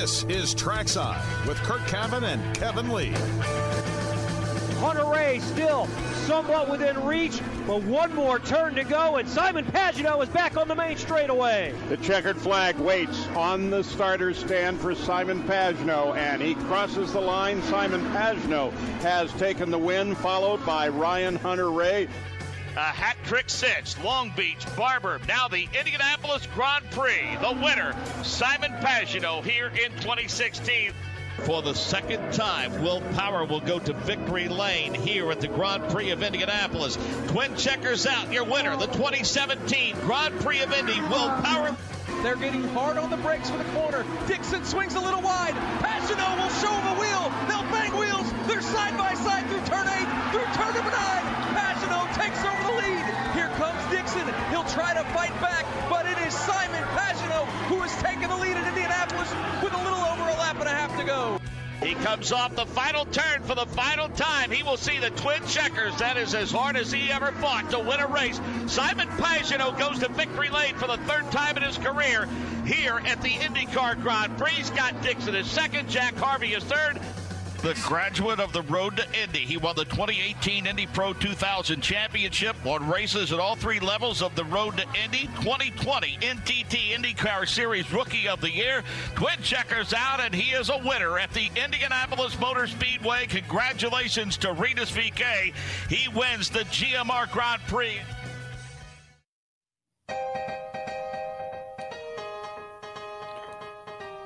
This is Trackside with Kurt Cavin and Kevin Lee. Hunter-Reay still somewhat within reach, but one more turn to go, and Simon Pagenaud is back on the main straightaway. The checkered flag waits on the starter's stand for Simon Pagenaud, and he crosses the line. Simon Pagenaud has taken the win, followed by Ryan Hunter-Reay. A hat trick cinch. Long Beach, Barber, now the Indianapolis Grand Prix. The winner, Simon Pagenaud, here in 2016. For the second time, Will Power will go to victory lane here at the Grand Prix of Indianapolis. Twin checkers out, your winner, the 2017 Grand Prix of Indy, Will Power. They're getting hard on the brakes for the corner. Dixon swings a little wide. Pagenaud will show him a wheel. They'll bang wheels. They're side by side through turn eight, through turn number nine. Has taken the lead in Indianapolis with a little over a lap and a half to go. He comes off the final turn for the final time. He will see the twin checkers. That is as hard as he ever fought to win a race. Simon Pagenaud goes to victory lane for the third time in his career here at the IndyCar Grand Prix. Scott Dixon is second, Jack Harvey is third, the graduate of the Road to Indy. He won the 2018 Indy Pro 2000 Championship, won races at all three levels of the Road to Indy. 2020 NTT IndyCar Series Rookie of the Year. Twin checkers out, and he is a winner at the Indianapolis Motor Speedway. Congratulations to Rinus VeeKay. He wins the GMR Grand Prix.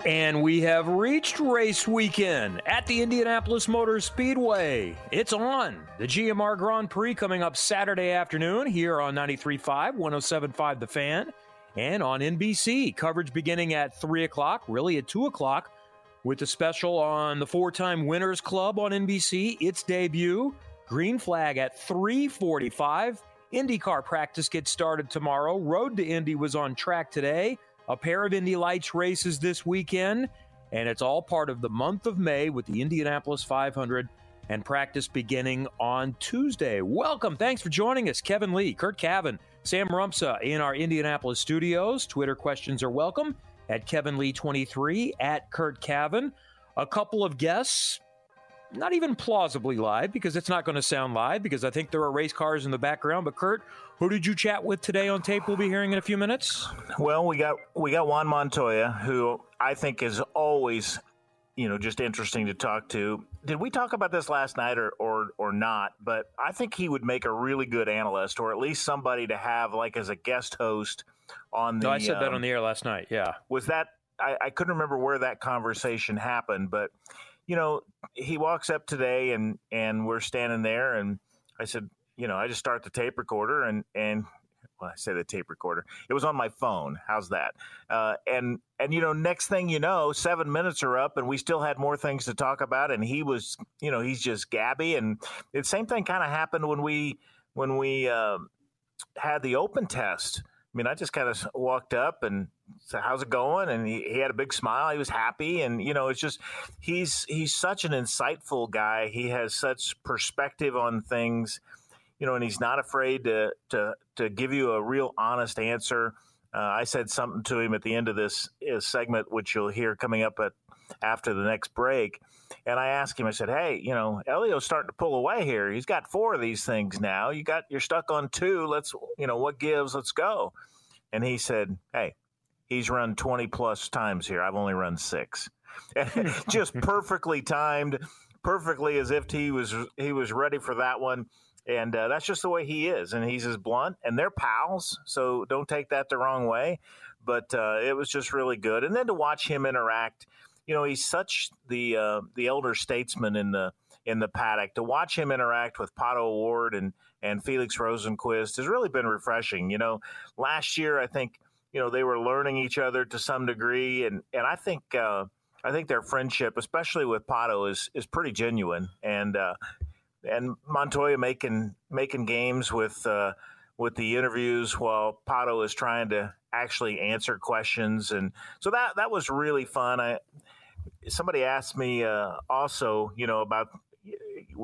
And we have reached race weekend at the Indianapolis Motor Speedway. It's on. The GMR Grand Prix coming up Saturday afternoon here on 93.5, 107.5 The Fan, and on NBC. Coverage beginning at 3 o'clock, really at 2 o'clock, with the special on the four-time Winners Club on NBC, its debut. Green flag at 345. IndyCar practice gets started tomorrow. Road to Indy was on track today a pair of Indy Lights races this weekend, and it's all part of the month of May with the Indianapolis 500 and practice beginning on Tuesday. Welcome. Thanks for joining us, Kevin Lee, Kurt Cavin, Sam Rumsa in our Indianapolis studios. Twitter questions are welcome at Kevin Lee23, at Kurt Cavin. A couple of guests, not even plausibly live because it's not going to sound live because I think there are race cars in the background. But Kurt, who did you chat with today on tape? We'll be hearing in a few minutes. Well, we got we got Juan Montoya, who I think is always, you know, just interesting to talk to. Did we talk about this last night or or or not? But I think he would make a really good analyst, or at least somebody to have like as a guest host on the. No, I said um, that on the air last night. Yeah, was that I, I couldn't remember where that conversation happened, but you know, he walks up today and and we're standing there, and I said, you know, I just start the tape recorder and and well, I say the tape recorder. It was on my phone. How's that? Uh, and and you know, next thing you know, seven minutes are up, and we still had more things to talk about. And he was, you know, he's just gabby. And the same thing kind of happened when we when we uh, had the open test. I mean, I just kind of walked up and said, "How's it going?" And he, he had a big smile. He was happy, and you know, it's just he's he's such an insightful guy. He has such perspective on things you know, and he's not afraid to to to give you a real honest answer. Uh, I said something to him at the end of this uh, segment, which you'll hear coming up at after the next break. And I asked him, I said, "Hey, you know, Helio's starting to pull away here. He's got four of these things now. You got you're stuck on two. Let's, you know, what gives? Let's go." And he said, "Hey, he's run 20 plus times here. I've only run six. Just perfectly timed, perfectly as if he was he was ready for that one and uh, that's just the way he is and he's as blunt and they're pals so don't take that the wrong way. But uh, it was just really good. And then to watch him interact you know he's such the uh, the elder statesman in the in the paddock. To watch him interact with Pato O'Ward and and Felix Rosenqvist has really been refreshing. You know last year I think you know they were learning each other to some degree and and I think uh, I think their friendship, especially with Pato, is is pretty genuine. And uh, and Montoya making making games with uh, with the interviews while Pato is trying to actually answer questions, and so that that was really fun. I somebody asked me uh, also, you know, about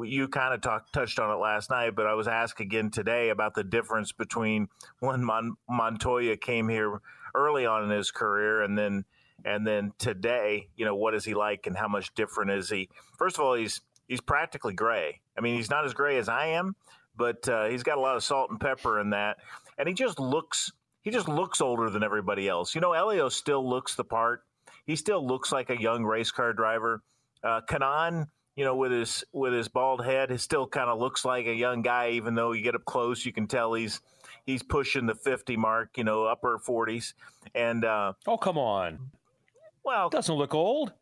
you kind of talked touched on it last night, but I was asked again today about the difference between when Mon- Montoya came here early on in his career and then and then today, you know, what is he like and how much different is he? First of all, he's he's practically gray. I mean, he's not as gray as I am, but uh, he's got a lot of salt and pepper in that, and he just looks he just looks older than everybody else. You know, Helio still looks the part. He still looks like a young race car driver. Uh, Kanaan, you know, with his with his bald head, he still kind of looks like a young guy. Even though you get up close, you can tell he's he's pushing the fifty mark. You know, upper forties. And uh, oh, come on. Well, doesn't look old.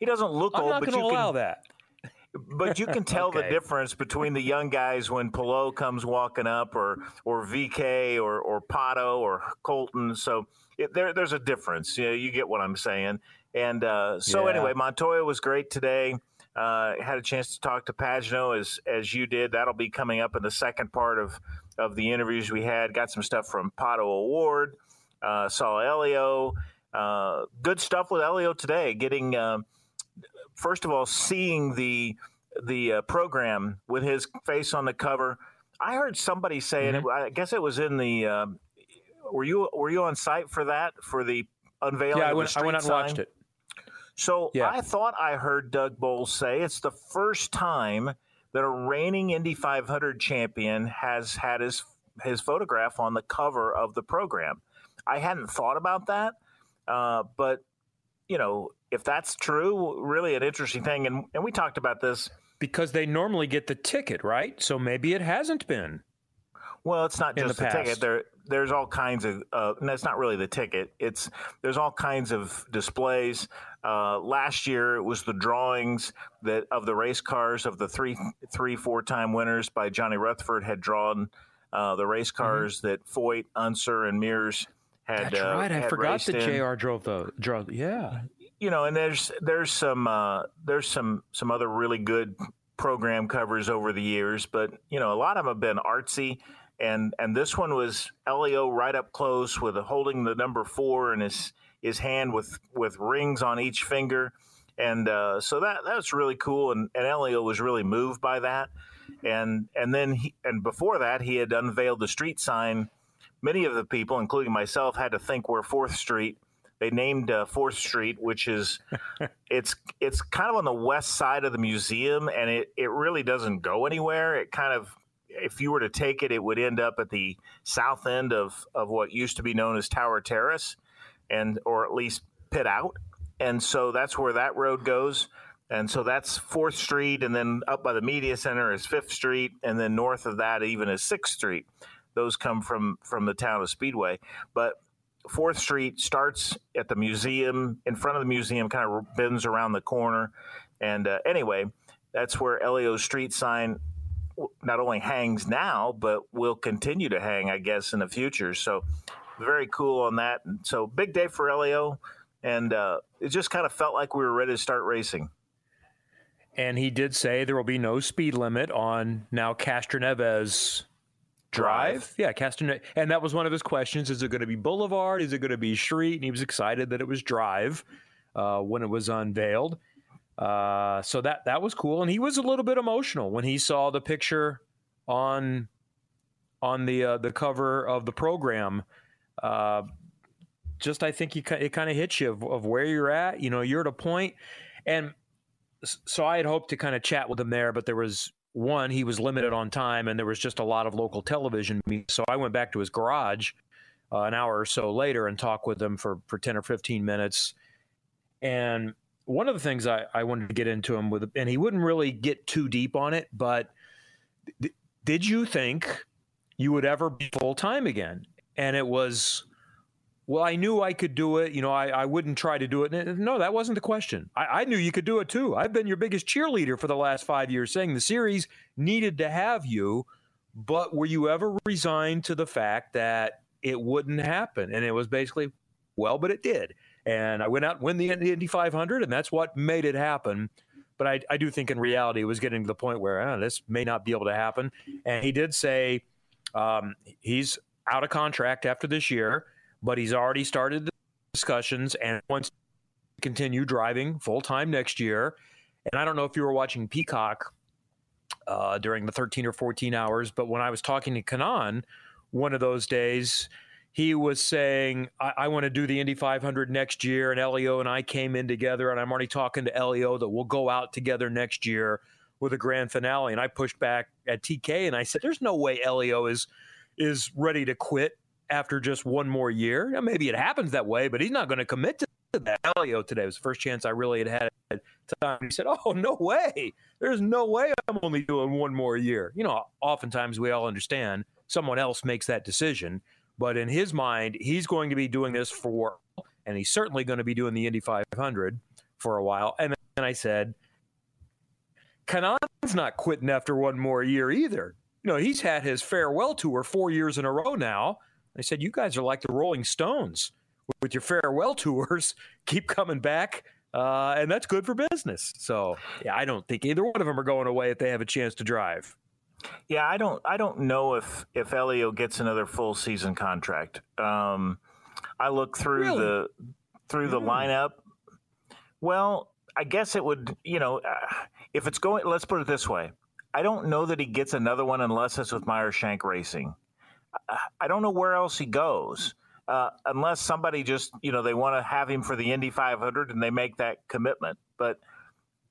He doesn't look I'm old. not going to allow can, that but you can tell okay. the difference between the young guys when Palou comes walking up, or or VeeKay, or or Pato, or Colton. So it, there, there's a difference. You know, you get what I'm saying. And uh, so Yeah. anyway, Montoya was great today. Uh, had a chance to talk to Pagenaud as as you did. That'll be coming up in the second part of of the interviews we had. Got some stuff from Pato O'Ward. Uh, saw Helio. Uh, good stuff with Helio today. Getting um first of all, seeing the the uh, program with his face on the cover. I heard somebody say it. I guess it was in the. Uh, were you were you on site for that for the unveiling? yeah, I went, I went out and watched it. So Yeah. I thought I heard Doug Boles say it's the first time that a reigning Indy 500 champion has had his his photograph on the cover of the program. I hadn't thought about that, uh, but you know, if that's true, really an interesting thing. And and we talked about this. Because they normally get the ticket, right? So maybe it hasn't been. Well, it's not just the the, ticket. There, there's all kinds of. Uh, and that's not really the ticket. It's there's all kinds of displays. Uh, last year, it was the drawings that of the race cars of the three, three, four time winners by Johnny Rutherford had drawn uh, the race cars that Foyt, Unser, and Mears had. Mm-hmm. That's uh, right. I forgot that J.R. drove the drove. Yeah, you know, and there's there's some uh, there's some some other really good program covers over the years, but you know, a lot of them have been artsy, and and this one was Helio right up close with holding the number four in his his hand with with rings on each finger, and uh, so that that's really cool, and and Helio was really moved by that, and and then he, and before that he had unveiled the street sign. Many of the people, including myself, had to think where Fourth Street they named uh, Fourth Street, which is it's it's kind of on the west side of the museum, and it it really doesn't go anywhere. It kind of if you were to take it, it would end up at the south end of of what used to be known as Tower Terrace, and or at least Pit Out, and so that's where that road goes. And so that's Fourth Street, and then up by the media center is Fifth Street, and then north of that even is Sixth Street. Those come from from the town of Speedway, but Fourth Street starts at the museum, in front of the museum, kind of bends around the corner. And uh, anyway, that's where Helio's street sign not only hangs now, but will continue to hang, I guess, in the future. So very cool on that. So big day for Helio. And uh, it just kind of felt like we were ready to start racing. and he did say there will be no speed limit on now Castroneves Drive. Drive. Yeah, Castroneves, and that was one of his questions: Is it going to be Boulevard? Is it going to be Street? And he was excited that it was Drive uh, when it was unveiled. Uh, so that that was cool, and he was a little bit emotional when he saw the picture on on the uh, the cover of the program. Uh, just I think you, it kind of hits you of, of where you're at. You know, you're at a point, and so I had hoped to kind of chat with him there, but there was one he was limited on time, and there was just a lot of local television. So I went back to his garage uh, an hour or so later and talked with him for for ten or fifteen minutes. And one of the things I, I wanted to get into him with, and he wouldn't really get too deep on it, but th- did you think you would ever be full time again? And it was, well, I knew I could do it. You know, I, I wouldn't try to do it. No, that wasn't the question. I, I knew you could do it too. I've been your biggest cheerleader for the last five years, saying the series needed to have you, but were you ever resigned to the fact that it wouldn't happen? And it was basically, well, but it did. And I went out and win the Indy 500, and that's what made it happen. But I, I do think in reality, it was getting to the point where "Ah, this may not be able to happen. And he did say um, he's out of contract after this year, but he's already started the discussions and wants to continue driving full time next year. And I don't know if you were watching Peacock uh, during the 13 or 14 hours, but when I was talking to Kanaan one of those days, he was saying, I, I want to do the Indy 500 next year. And Helio and I came in together, and I'm already talking to Helio that we'll go out together next year with a grand finale. And I pushed back at TK and I said, There's no way Helio is is ready to quit after just one more year. Now, maybe it happens that way, but he's not going to commit to that. Helio today was the first chance I really had had time. He said, Oh, no way. There's no way I'm only doing one more year. You know, oftentimes we all understand someone else makes that decision. But in his mind, he's going to be doing this for, and he's certainly going to be doing the Indy 500 for a while. And then I said, Kanaan's not quitting after one more year either. You know, he's had his farewell tour four years in a row now. I said, You guys are like the Rolling Stones with your farewell tours. Keep coming back. Uh, and that's good for business. So, yeah, I don't think either one of them are going away if they have a chance to drive. Yeah, I don't. I don't know if if Helio gets another full season contract. Um, I look through really? the through the mm. lineup. Well, I guess it would. You know, if it's going. Let's put it this way. I don't know that he gets another one unless it's with Meyer Shank Racing. I, I don't know where else he goes. Uh, unless somebody just, you know, they want to have him for the Indy 500 and they make that commitment. But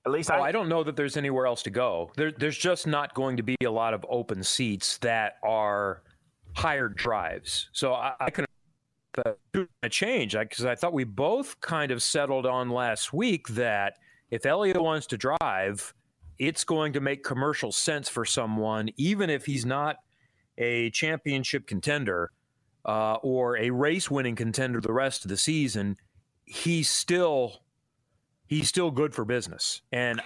at least oh, I, I don't know that there's anywhere else to go. There, there's just not going to be a lot of open seats that are hired drives. So I, I can do a change because I thought we both kind of settled on last week that if Helio wants to drive, it's going to make commercial sense for someone, even if he's not a championship contender uh, or a race winning contender the rest of the season. He's still he's still good for business. And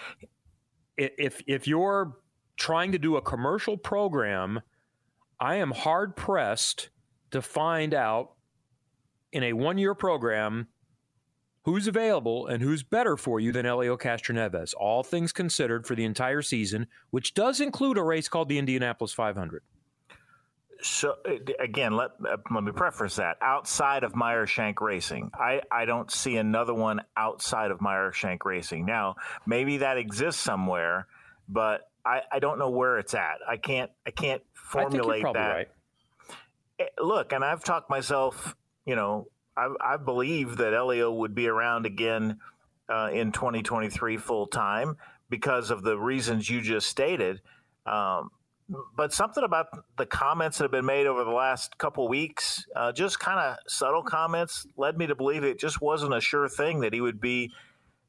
if if you're trying to do a commercial program, I am hard pressed to find out in a one year program who's available and who's better for you than Helio Castroneves, all things considered for the entire season, which does include a race called the Indianapolis 500 so uh, again, let uh, let me preface that. Outside of Meyer Shank Racing, I, I don't see another one outside of Meyer Shank Racing. Now, maybe that exists somewhere, but I, I don't know where it's at. I can't I can't formulate I that. Right. Eh, look, and I've talked myself. You know, I, I believe that Helio would be around again uh, in 2023 full time because of the reasons you just stated. Um, but something about the comments that have been made over the last couple weeks, uh, just kind of subtle comments, led me to believe it just wasn't a sure thing that he would be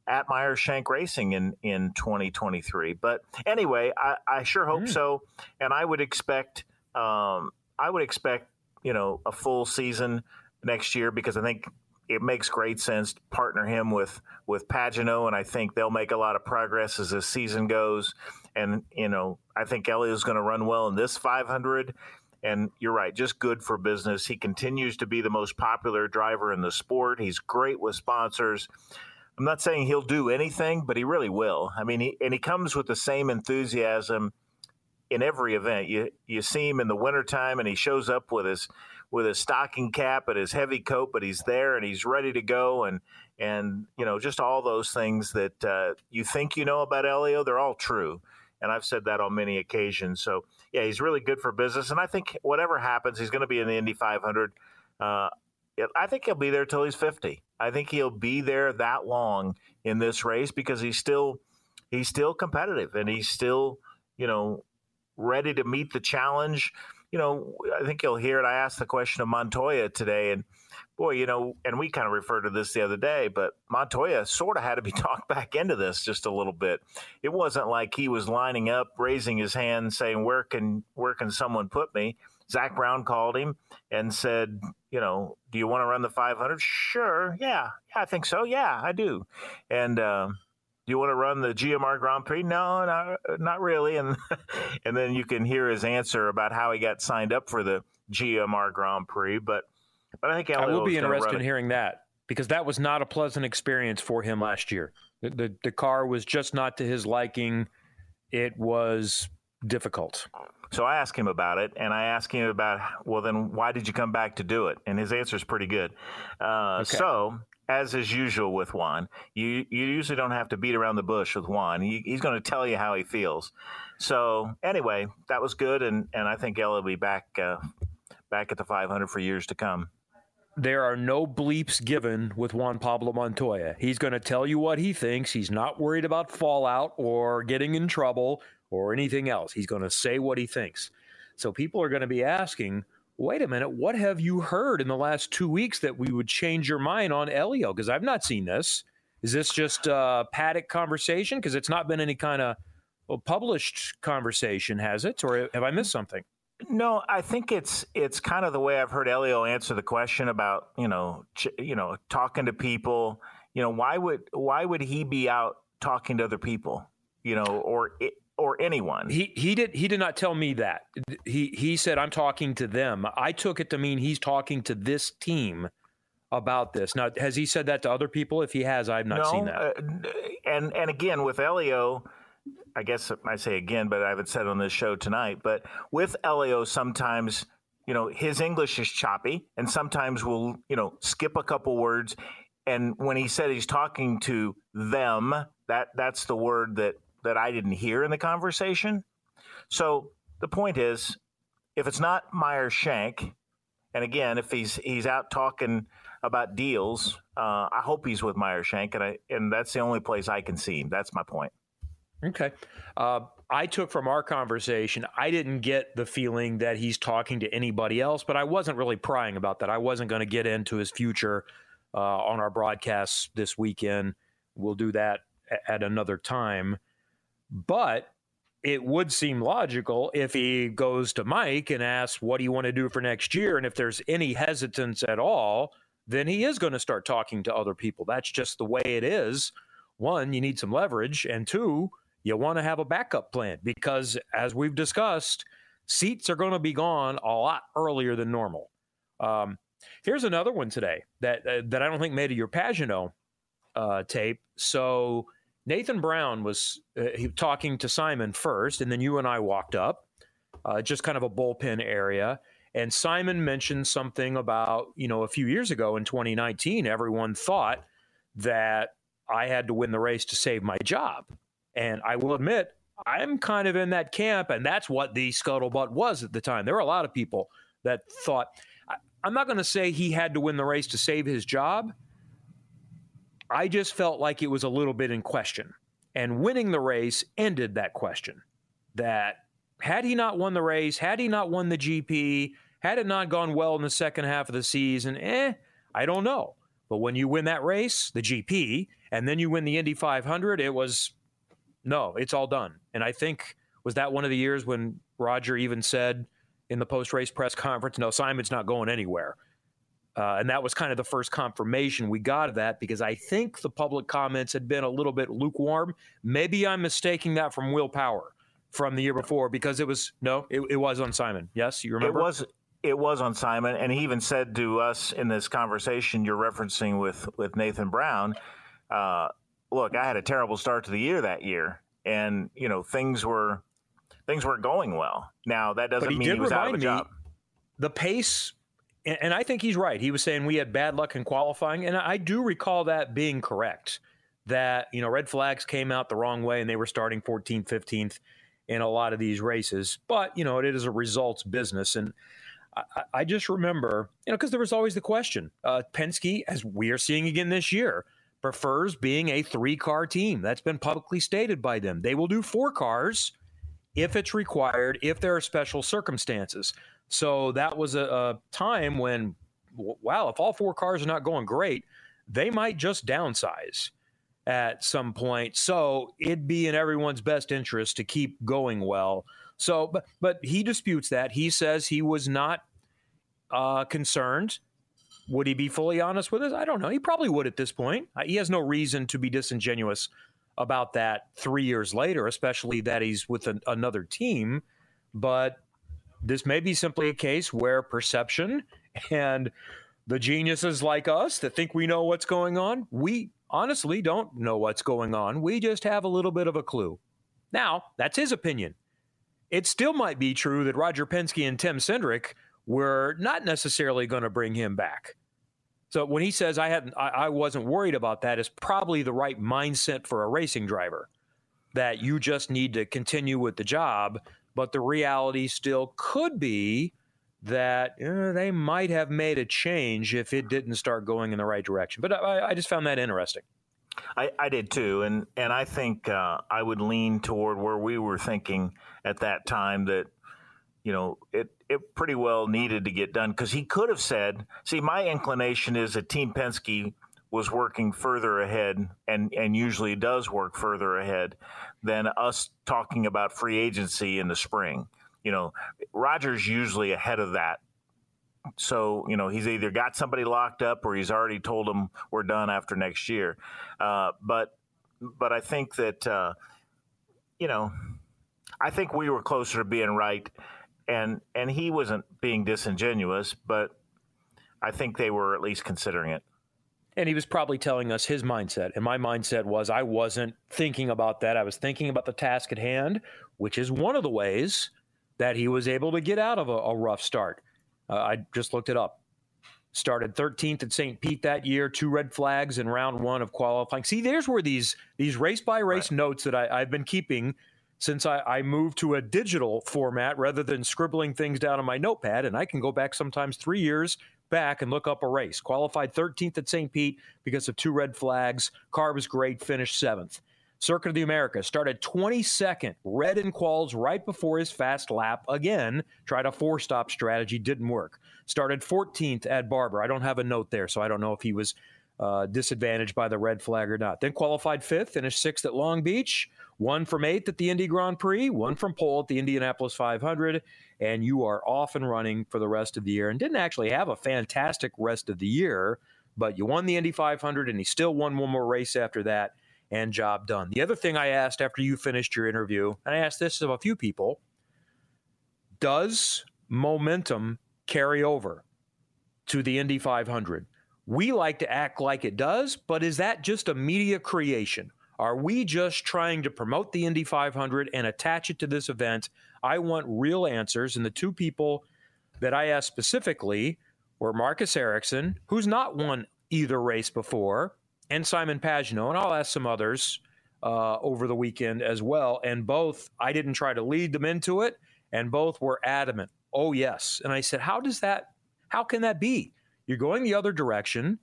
at Meyer Shank Racing in in 2023. But anyway, I, I sure hope mm. so, and I would expect um, I would expect you know a full season next year because I think it makes great sense to partner him with with Pagenaud, and I think they'll make a lot of progress as the season goes. And you know, I think Helio's going to run well in this 500. And you're right, just good for business. He continues to be the most popular driver in the sport. He's great with sponsors. I'm not saying he'll do anything, but he really will. I mean, he, and he comes with the same enthusiasm in every event. You you see him in the wintertime and he shows up with his with his stocking cap and his heavy coat, but he's there and he's ready to go and and you know just all those things that uh, you think you know about Helio, they're all true. And I've said that on many occasions. So yeah, he's really good for business, and I think whatever happens, he's going to be in the Indy 500. Uh, I think he'll be there till he's 50. I think he'll be there that long in this race because he's still he's still competitive and he's still you know ready to meet the challenge. You know, I think you'll hear it. I asked the question of Montoya today, and boy, you know, and we kind of referred to this the other day, but Montoya sort of had to be talked back into this just a little bit. It wasn't like he was lining up, raising his hand, saying, "Where can where can someone put me?" Zak Brown called him and said, "You know, do you want to run the 500?" Sure, yeah, yeah, I think so. Yeah, I do. And uh, you want to run the GMR Grand Prix? No, not, not really. And and then you can hear his answer about how he got signed up for the GMR Grand Prix. But but I think Helio I will be interested in hearing that because that was not a pleasant experience for him last year. The, the, the car was just not to his liking. It was difficult. So I asked him about it, and I asked him about, well, then why did you come back to do it? And his answer is pretty good. Uh, okay. So as is usual with Juan, you you usually don't have to beat around the bush with Juan. He, he's going to tell you how he feels. So anyway, that was good, and and I think Ella will be back uh, back at the 500 for years to come. there are no bleeps given with Juan Pablo Montoya. He's going to tell you what he thinks. He's not worried about fallout or getting in trouble or anything else. He's going to say what he thinks. So people are going to be asking, wait a minute, what have you heard in the last two weeks that we would change your mind on Helio? Because I've not seen this. Is this just a paddock conversation? Because it's not been any kind of uh, well, published conversation, has it? Or have I missed something? No, I think it's it's kind of the way I've heard Helio answer the question about you know ch- you know talking to people. You know why would why would he be out talking to other people? You know, or or anyone. He he did he did not tell me that. He he said I'm talking to them. I took it to mean he's talking to this team about this. Now, has he said that to other people? If he has, I've not no, seen that. Uh, and and again with Helio, I guess I say again, but I haven't said on this show tonight. But with Helio, sometimes you know his English is choppy, and sometimes we'll you know skip a couple words. And when he said he's talking to them, that that's the word that that I didn't hear in the conversation. So the point is, if it's not Meyer Shank, and again, if he's he's out talking about deals, uh, I hope he's with Meyer Shank, and I and that's the only place I can see him. That's my point. Okay. Uh, I took from our conversation, I didn't get the feeling that he's talking to anybody else, but I wasn't really prying about that. I wasn't going to get into his future uh, on our broadcasts this weekend. We'll do that at another time. But it would seem logical if he goes to Mike and asks, What do you want to do for next year? And if there's any hesitance at all, then he is going to start talking to other people. That's just the way it is. One, you need some leverage. And two, you want to have a backup plan because, as we've discussed, seats are going to be gone a lot earlier than normal. Um, here's another one today that uh, that I don't think made it your Pagenaud uh, tape. So Nathan Brown was uh, he, talking to Simon first, and then you and I walked up, uh, just kind of a bullpen area. And Simon mentioned something about, you know, a few years ago in 2019, everyone thought that I had to win the race to save my job. And I will admit, I'm kind of in that camp, and that's what the scuttlebutt was at the time. There were a lot of people that thought, I'm not going to say he had to win the race to save his job. I just felt like it was a little bit in question. And winning the race ended that question. That had he not won the race, had he not won the GP, had it not gone well in the second half of the season, eh, I don't know. But when you win that race, the GP, and then you win the Indy 500, it was no, it's all done. And I think was that one of the years when Roger even said in the post race press conference, no, Simon's not going anywhere. Uh, and that was kind of the first confirmation we got of that because I think the public comments had been a little bit lukewarm. Maybe I'm mistaking that from Will Power from the year before because it was no, it, it was on Simon. Yes, you remember? It was. It was on Simon, and he even said to us in this conversation you're referencing with with Nathan Brown. Uh, look, I had a terrible start to the year that year, and you know things were things weren't going well. Now that doesn't mean he was out of a job. The pace and I think he's right. He was saying we had bad luck in qualifying, and I do recall that being correct. That you know, red flags came out the wrong way, and they were starting 14th, 15th in a lot of these races. But you know, it is a results business, and I, I just remember, you know, because there was always the question: uh, Penske, as we are seeing again this year, prefers being a three-car team. That's been publicly stated by them. They will do four cars if it's required, if there are special circumstances. So that was a, a time when, wow, if all four cars are not going great, they might just downsize at some point. So it'd be in everyone's best interest to keep going well. So, but but he disputes that. He says he was not uh, concerned. Would he be fully honest with us? I don't know. He probably would at this point. He has no reason to be disingenuous about that three years later, especially that he's with an, another team. But this may be simply a case where perception and the geniuses like us that think we know what's going on, we honestly don't know what's going on. We just have a little bit of a clue. Now, that's his opinion. It still might be true that Roger Penske and Tim Cindric were not necessarily going to bring him back. So when he says I hadn't, I, I wasn't worried about that, is probably the right mindset for a racing driver. That you just need to continue with the job but the reality still could be that uh, they might have made a change if it didn't start going in the right direction. But I, I just found that interesting. I, I, did too, and and I think uh, I would lean toward where we were thinking at that time that you know it it pretty well needed to get done because he could have said, "See, my inclination is that Team Penske was working further ahead, and and usually does work further ahead than us talking about free agency in the spring." You know, Roger's usually ahead of that so you know he's either got somebody locked up or he's already told them we're done after next year. Uh, but but I think that uh, you know I think we were closer to being right, and and he wasn't being disingenuous, but I think they were at least considering it. And he was probably telling us his mindset. And my mindset was I wasn't thinking about that. I was thinking about the task at hand, which is one of the ways that he was able to get out of a, a rough start. Uh, I just looked it up. Started 13th at St. Pete that year, two red flags in round one of qualifying. See, there's where these these race by race right. notes that I, have been keeping since I, I, moved to a digital format rather than scribbling things down on my notepad. And I can go back sometimes three years back and look up a race. Qualified 13th at St. Pete because of two red flags. Car was great, finished seventh. Circuit of the Americas started 22nd, red in quals right before his fast lap again. Tried a four stop strategy, didn't work. Started 14th at Barber. I don't have a note there, so I don't know if he was uh, disadvantaged by the red flag or not. Then qualified fifth, finished sixth at Long Beach, one from eighth at the Indy Grand Prix, one from pole at the Indianapolis 500, and you are off and running for the rest of the year. And didn't actually have a fantastic rest of the year, but you won the Indy 500, and he still won one more race after that and job done. The other thing I asked after you finished your interview, and I asked this of a few people does momentum carry over to the Indy 500? We like to act like it does, but is that just a media creation? Are we just trying to promote the Indy 500 and attach it to this event? I want real answers. And the two people that I asked specifically were Marcus Ericsson, who's not won either race before, and Simon Pagenaud, and I'll ask some others uh, over the weekend as well. And both, I didn't try to lead them into it, and both were adamant. Oh yes, and I said, how does that? How can that be? You're going the other direction.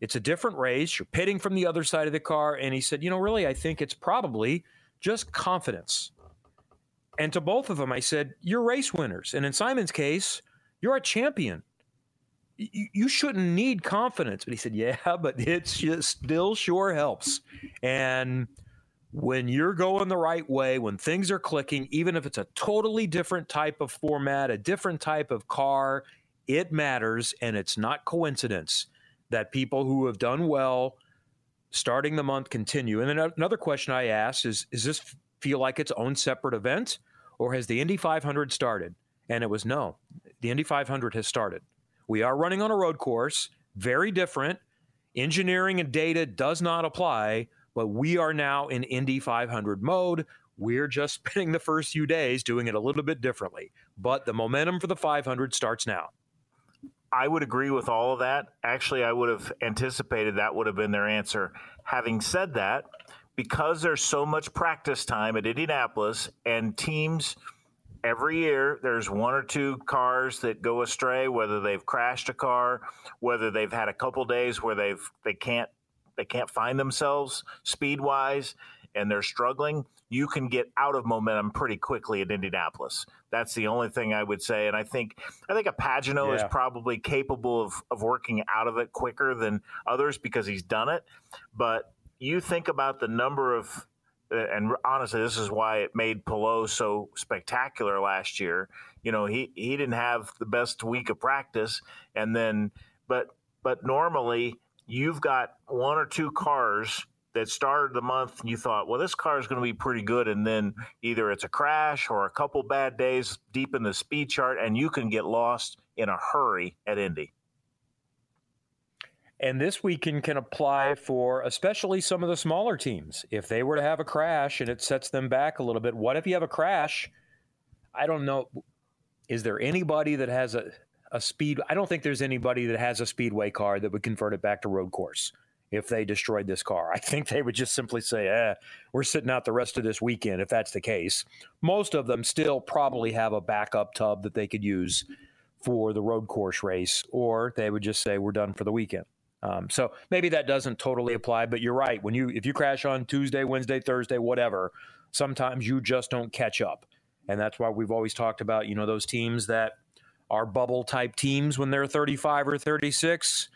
It's a different race. You're pitting from the other side of the car. And he said, you know, really, I think it's probably just confidence. And to both of them, I said, you're race winners. And in Simon's case, you're a champion you shouldn't need confidence. But he said, yeah, but it still sure helps. And when you're going the right way, when things are clicking, even if it's a totally different type of format, a different type of car, it matters. And it's not coincidence that people who have done well starting the month continue. And then another question I asked is, is this feel like its own separate event or has the Indy 500 started? And it was no, the Indy 500 has started. We are running on a road course, very different. Engineering and data does not apply, but we are now in Indy 500 mode. We're just spending the first few days doing it a little bit differently. But the momentum for the 500 starts now. I would agree with all of that. Actually, I would have anticipated that would have been their answer. Having said that, because there's so much practice time at Indianapolis and teams – every year there's one or two cars that go astray whether they've crashed a car whether they've had a couple days where they've they can't they can't find themselves speed wise and they're struggling you can get out of momentum pretty quickly at Indianapolis. That's the only thing I would say. And I think I think a Pagenaud yeah. is probably capable of, of working out of it quicker than others because he's done it. But you think about the number of and honestly, this is why it made Palou so spectacular last year. You know, he he didn't have the best week of practice, and then but but normally you've got one or two cars that started the month you thought, well, this car is going to be pretty good, and then either it's a crash or a couple bad days deep in the speed chart, and you can get lost in a hurry at Indy. And this weekend can apply for especially some of the smaller teams. If they were to have a crash and it sets them back a little bit, what if you have a crash? I don't know. Is there anybody that has a, a speed? I don't think there's anybody that has a speedway car that would convert it back to road course if they destroyed this car. I think they would just simply say, eh, we're sitting out the rest of this weekend if that's the case. Most of them still probably have a backup tub that they could use for the road course race, or they would just say we're done for the weekend. Um, so maybe that doesn't totally apply, but you're right. When you if you crash on Tuesday, Wednesday, Thursday, whatever, sometimes you just don't catch up, and that's why we've always talked about you know those teams that are bubble type teams when they're 35 or 36.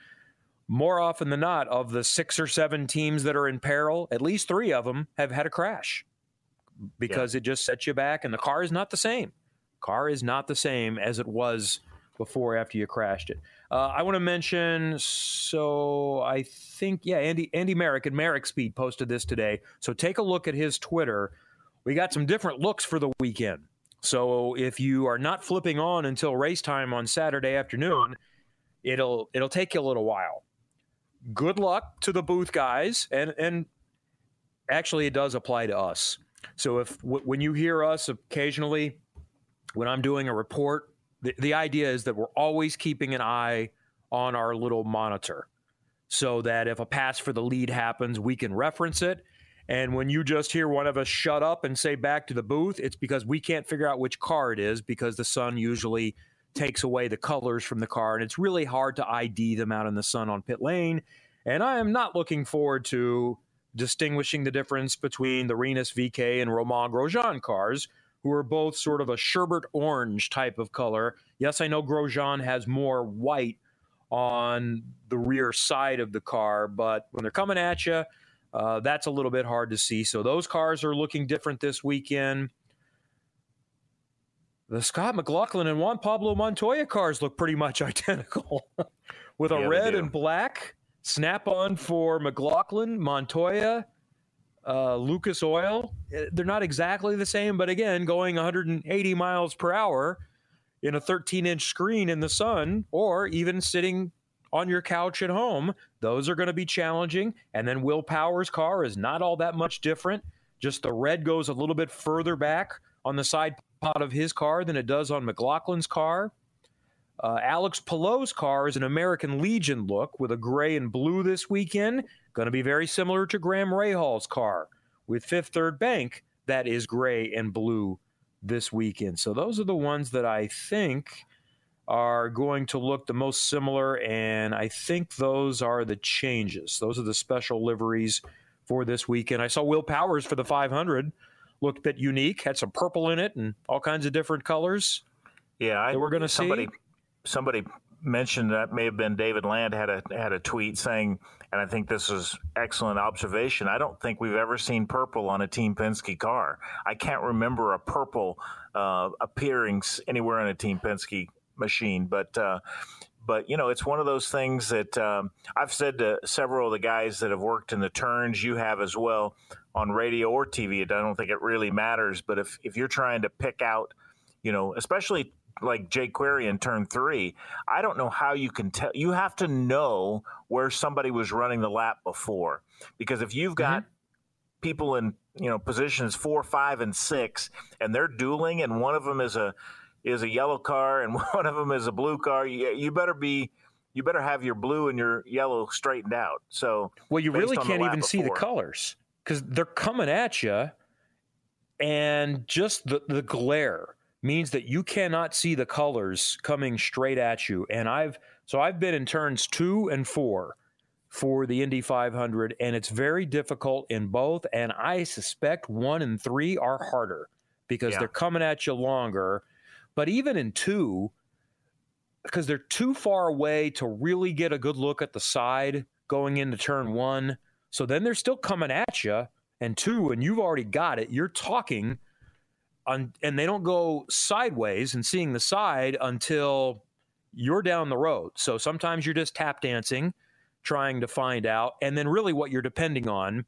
More often than not, of the six or seven teams that are in peril, at least three of them have had a crash because yeah. it just sets you back, and the car is not the same. Car is not the same as it was before after you crashed it. Uh, I want to mention, so I think, yeah, Andy Andy Merrick at Merrick Speed posted this today. So take a look at his Twitter. We got some different looks for the weekend. So if you are not flipping on until race time on Saturday afternoon, it'll it'll take you a little while. Good luck to the booth guys, and and actually it does apply to us. So if w- when you hear us occasionally, when I'm doing a report the, the idea is that we're always keeping an eye on our little monitor so that if a pass for the lead happens, we can reference it. And when you just hear one of us shut up and say back to the booth, it's because we can't figure out which car it is because the sun usually takes away the colors from the car. And it's really hard to ID them out in the sun on pit lane. And I am not looking forward to distinguishing the difference between the Rinus VeeKay and Romain Grosjean cars, who are both sort of a sherbet orange type of color. Yes, I know Grosjean has more white on the rear side of the car, but when they're coming at you, uh, that's a little bit hard to see. So those cars are looking different this weekend. The Scott McLaughlin and Juan Pablo Montoya cars look pretty much identical with a yeah, red and black snap on for McLaughlin, Montoya, uh, Lucas Oil. Eh, they're not exactly the same, but again, going 180 miles per hour in a 13 inch screen in the sun, or even sitting on your couch at home, those are going to be challenging. And then Will Power's car is not all that much different. Just the red goes a little bit further back on the side pot of his car than it does on McLaughlin's car. Uh, Alex Palou's car is an American Legion look with a gray and blue this weekend. Going to be very similar to Graham Rahal's car with Fifth Third Bank that is gray and blue this weekend. So those are the ones that I think are going to look the most similar, and I think those are the changes. Those are the special liveries for this weekend. I saw Will Powers for the 500 looked a bit unique, had some purple in it and all kinds of different colors. Yeah, I, we're going to see. Somebody mentioned that may have been David Land had a had a tweet saying, and I think this is excellent observation. I don't think we've ever seen purple on a Team Penske car. I can't remember a purple uh, appearing anywhere on a Team Penske machine, but. Uh, but you know, it's one of those things that um, I've said to several of the guys that have worked in the turns. You have as well on radio or TV. I don't think it really matters. But if if you're trying to pick out, you know, especially like Jake Query in turn three, I don't know how you can tell. You have to know where somebody was running the lap before, because if you've got mm-hmm. people in you know positions four, five, and six, and they're dueling, and one of them is a is a yellow car and one of them is a blue car, you, you better be you better have your blue and your yellow straightened out. So well, you really can't even before. see the colors because they're coming at you, and just the the glare means that you cannot see the colors coming straight at you. And I've so I've been in turns two and four for the Indy 500, and it's very difficult in both. And I suspect one and three are harder because yeah. they're coming at you longer. But even in two, because they're too far away to really get a good look at the side going into turn one. So then they're still coming at you. And two, and you've already got it, you're talking on, and they don't go sideways and seeing the side until you're down the road. So sometimes you're just tap dancing, trying to find out. And then really what you're depending on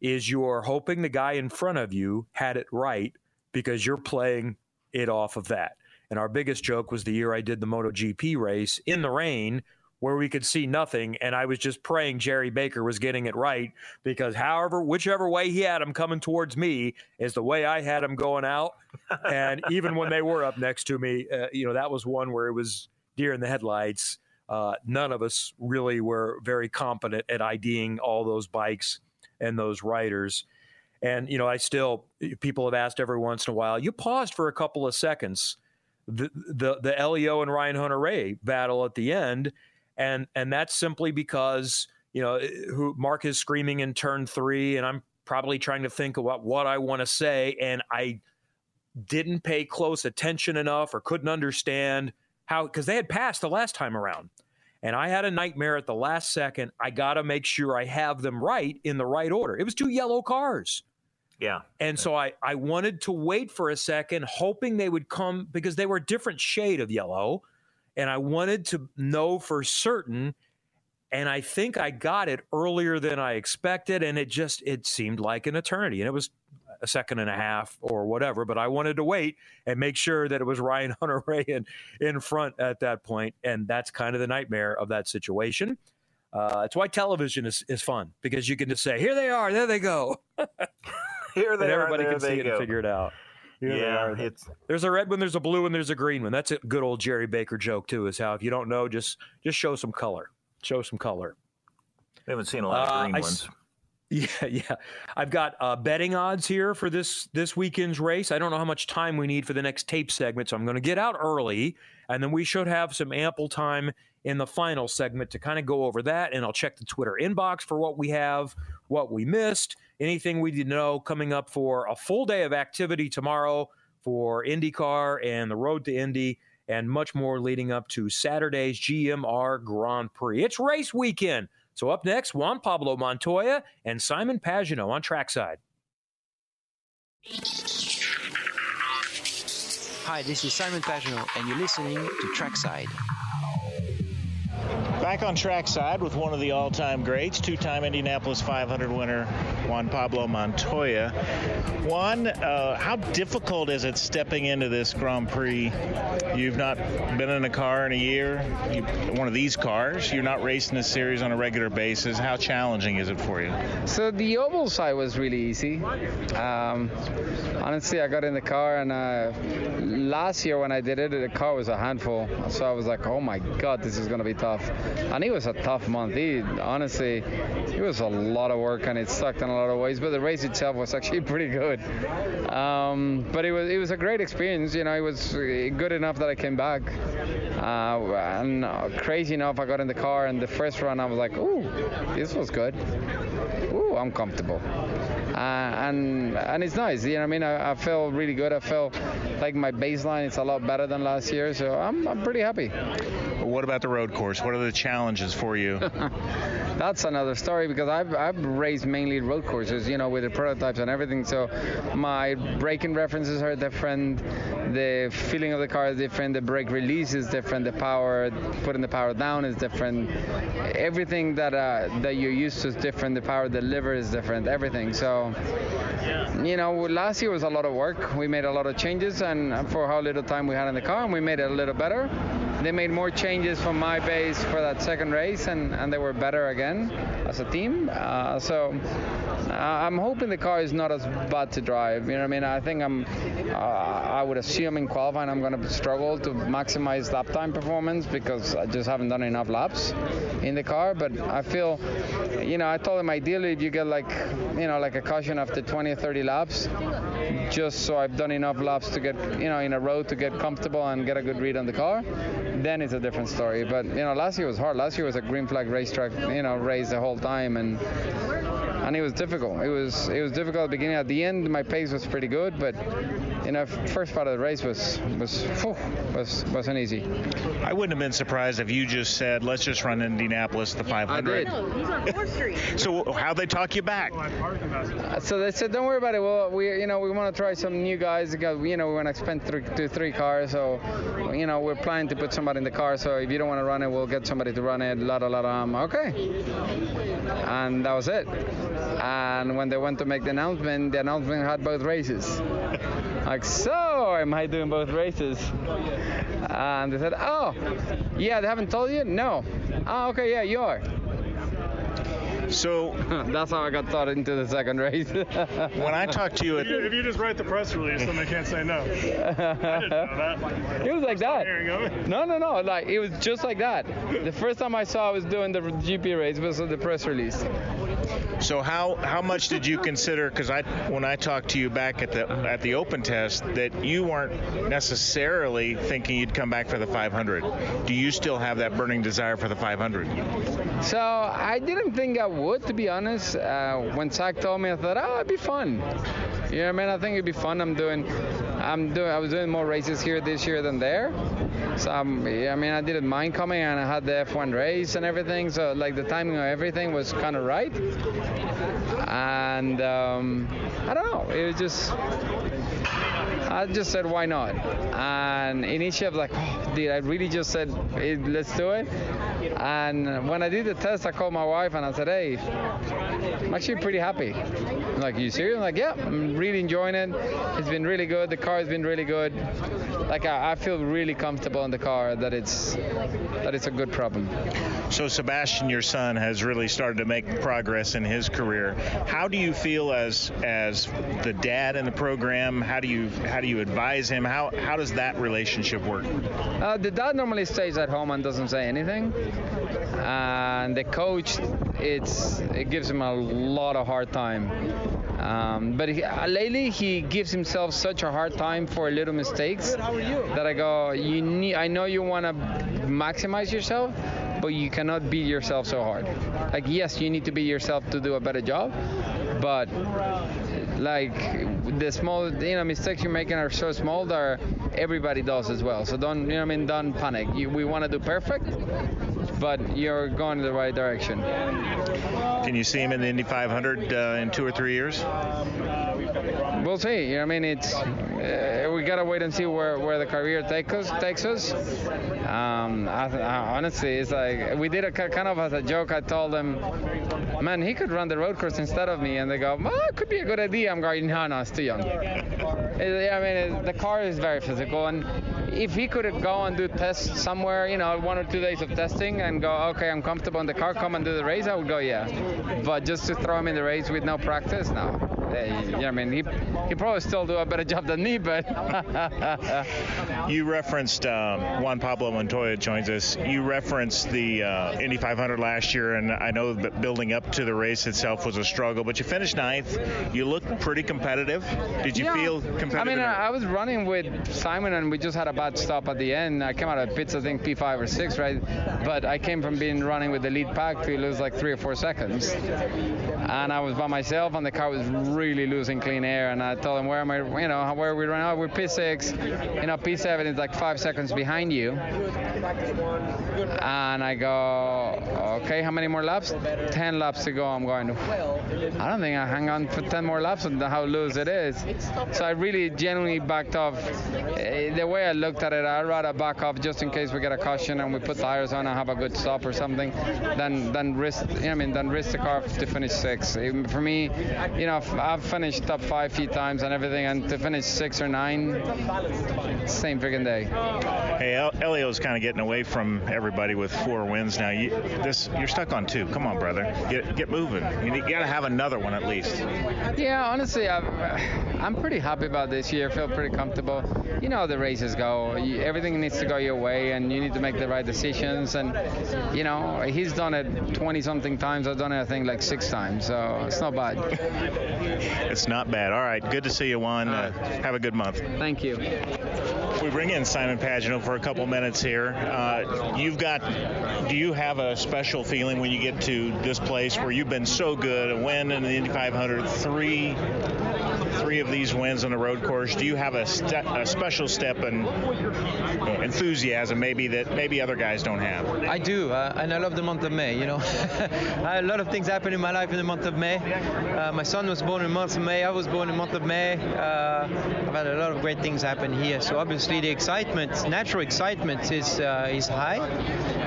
is you're hoping the guy in front of you had it right because you're playing it off of that. And our biggest joke was the year I did the MotoGP race in the rain where we could see nothing. And I was just praying Jerry Baker was getting it right because, however, whichever way he had him coming towards me is the way I had him going out. and even when they were up next to me, uh, you know, that was one where it was deer in the headlights. Uh, none of us really were very competent at IDing all those bikes and those riders. And, you know, I still, people have asked every once in a while, you paused for a couple of seconds the the the Leo and Ryan Hunter-Reay battle at the end, and and that's simply because you know who Mark is screaming in turn three, and I'm probably trying to think about what I want to say, and I didn't pay close attention enough or couldn't understand how because they had passed the last time around. And I had a nightmare at the last second. I got to make sure I have them right in the right order. It was two yellow cars. Yeah. And so I, I wanted to wait for a second, hoping they would come because they were a different shade of yellow. And I wanted to know for certain. And I think I got it earlier than I expected. And it just, it seemed like an eternity. And it was a second and a half or whatever. But I wanted to wait and make sure that it was Ryan Hunter-Reay in, in front at that point. And that's kind of the nightmare of that situation. Uh, that's why television is, is fun because you can just say, here they are, there they go. here they and everybody are, can see it go. and figure it out. Here yeah, it's there's a red one, there's a blue one, there's a green one. That's a good old Jerry Baker joke too. Is how if you don't know, just just show some color. Show some color. We haven't seen a lot of green uh, ones. Yeah, yeah. I've got uh, betting odds here for this this weekend's race. I don't know how much time we need for the next tape segment, so I'm going to get out early, and then we should have some ample time in the final segment to kind of go over that. And I'll check the Twitter inbox for what we have, what we missed, anything we didn't know coming up for a full day of activity tomorrow for IndyCar and the road to Indy, and much more leading up to Saturday's GMR Grand Prix. It's race weekend. So up next, Juan Pablo Montoya and Simon Pagenaud on trackside. Hi, this is Simon Pagenaud, and you're listening to Trackside. Back on trackside with one of the all-time greats, two-time Indianapolis 500 winner Juan Pablo Montoya. Juan, uh, how difficult is it stepping into this Grand Prix? You've not been in a car in a year, you, one of these cars. You're not racing this series on a regular basis. How challenging is it for you? So the oval side was really easy. Um, honestly, I got in the car, and uh, last year when I did it, the car was a handful. So I was like, oh my God, this is going to be tough and it was a tough month. He honestly, it was a lot of work and it sucked in a lot of ways. But the race itself was actually pretty good. Um, but it was it was a great experience. You know, it was good enough that I came back. Uh, and crazy enough, I got in the car and the first run I was like, ooh, this was good. Ooh, I'm comfortable. Uh, and and it's nice. You know, I mean, I, I, feel really good. I feel like my baseline is a lot better than last year, so I'm, I'm pretty happy. What about the road course? What are the challenges for you? That's another story because I've, I've raced mainly road courses, you know, with the prototypes and everything. So my braking references are different, the feeling of the car is different, the brake release is different, the power, putting the power down is different. Everything that uh, that you're used to is different. The power delivered is different. Everything. So you know, last year was a lot of work. We made a lot of changes, and for how little time we had in the car, and we made it a little better. They made more changes from my base for that second race, and, and they were better again as a team. Uh, so uh, I'm hoping the car is not as bad to drive. You know what I mean? I think I'm. Uh, I would assume in qualifying I'm going to struggle to maximize lap time performance because I just haven't done enough laps in the car. But I feel, you know, I told him ideally if you get like, you know, like a caution after 20 or 30 laps, just so I've done enough laps to get, you know, in a row to get comfortable and get a good read on the car then it's a different story. But you know, last year was hard. Last year was a green flag racetrack, you know, race the whole time, and and it was difficult. It was it was difficult at the beginning. At the end, my pace was pretty good, but you know, first part of the race was was whew, was wasn't easy. I wouldn't have been surprised if you just said, "Let's just run Indianapolis the 500." I did. so how they talk you back? Uh, so they said, "Don't worry about it. Well, we you know we want to try some new guys. Because, you know we want to spend three, two, three cars. So you know we're planning to put somebody in the car. So if you don't want to run it, we'll get somebody to run it. La la la la. Um, okay. And that was it. And when they went to make the announcement, the announcement had both races. Like, so am I doing both races? And they said, oh, yeah, they haven't told you? No. Oh, okay, yeah, you are. So that's how I got thought into the second race. when I talked to you, at, if you just write the press release, then they can't say no. I didn't know that. It was like that. No, no, no. Like it was just like that. The first time I saw I was doing the GP race was the press release. So how how much did you consider? Because I when I talked to you back at the at the Open test, that you weren't necessarily thinking you'd come back for the 500. Do you still have that burning desire for the 500? So I didn't think I would, to be honest. Uh, when Zak told me, I thought, oh, it'd be fun. You know, what I mean, I think it'd be fun. I'm doing, I'm doing, I was doing more races here this year than there. So I'm, I mean, I didn't mind coming, and I had the F1 race and everything. So like the timing of everything was kind of right. And um, I don't know, it was just. I just said, why not? And initially, I was like, oh, dude, I really just said, hey, let's do it. And when I did the test, I called my wife and I said, hey, I'm actually pretty happy. I'm like, you serious? I'm like, yeah, I'm really enjoying it. It's been really good. The car has been really good. Like, I, I feel really comfortable in the car that it's that it's a good problem. So Sebastian, your son, has really started to make progress in his career. How do you feel as as the dad in the program? How do you how do you advise him? How how does that relationship work? Uh, the dad normally stays at home and doesn't say anything, and the coach, it's it gives him a lot of hard time. Um, but he, uh, lately, he gives himself such a hard time for little mistakes that I go, you need. I know you want to maximize yourself, but you cannot beat yourself so hard. Like, yes, you need to beat yourself to do a better job, but like the small, you know, mistakes you're making are so small that everybody does as well. So don't, you know, I mean, don't panic. You, we want to do perfect, but you're going in the right direction. Can you see him in the Indy 500 uh, in two or three years? We'll see. You know, I mean, it's uh, we gotta wait and see where, where the career take us, takes us. Um, I, I, honestly, it's like we did a kind of as a joke. I told them, man, he could run the road course instead of me, and they go, well, it could be a good idea. I'm going, no, no, it's too young. It, I mean, it, the car is very physical, and if he could go and do tests somewhere, you know, one or two days of testing, and go, okay, I'm comfortable in the car, come and do the race, I would go, yeah. But just to throw him in the race with no practice, no. Yeah, I mean, he he probably still do a better job than me, but. you referenced um, Juan Pablo Montoya joins us. You referenced the uh, Indy 500 last year, and I know that building up to the race itself was a struggle, but you finished ninth. You looked pretty competitive. Did you yeah. feel competitive? I mean, I was running with Simon, and we just had a bad stop at the end. I came out of pits, I think P5 or 6, right? But I came from being running with the lead pack to lose like three or four seconds. And I was by myself, and the car was really losing clean air. And I told him, where am I, you know, where are we running? Oh, we're P6. You know, P7 is like five seconds behind you. And I go, okay, how many more laps? 10 laps to go. I'm going, to I don't think I hang on for 10 more laps and how loose it is. So I really genuinely backed off. Eh, the way I looked at it, I'd rather back off just in case we get a caution and we put tires on and have a good stop or something than, than risk, you know, I mean, than risk the car to finish six. For me, you know, I've finished top five few times and everything, and to finish six or nine, same freaking day. Hey, Helio's kind of getting away from everybody with four wins now. You, this, you're stuck on two. Come on, brother, get get moving. You, got to have another one at least. Yeah, honestly, i am pretty happy about this year. I feel pretty comfortable. You know how the races go. You, everything needs to go your way, and you need to make the right decisions. And you know, he's done it 20 something times. I've done it, I think, like six times. So it's not bad. it's not bad. All right, good to see you, Juan. Uh, have a good month. Thank you. We bring in Simon Pagenaud for a couple minutes here. Uh, you've got, do you have a special feeling when you get to this place where you've been so good, a win in the Indy 500, three three of these wins on the road course. Do you have a, a special step and enthusiasm maybe that maybe other guys don't have? I do, uh, and I love the month of May. You know, a lot of things happen in my life in the month of May. Uh, my son was born in the month of May. I was born in the month of May. Uh, I've had a lot of great things happen here. So obviously the excitement, natural excitement, is uh, is high.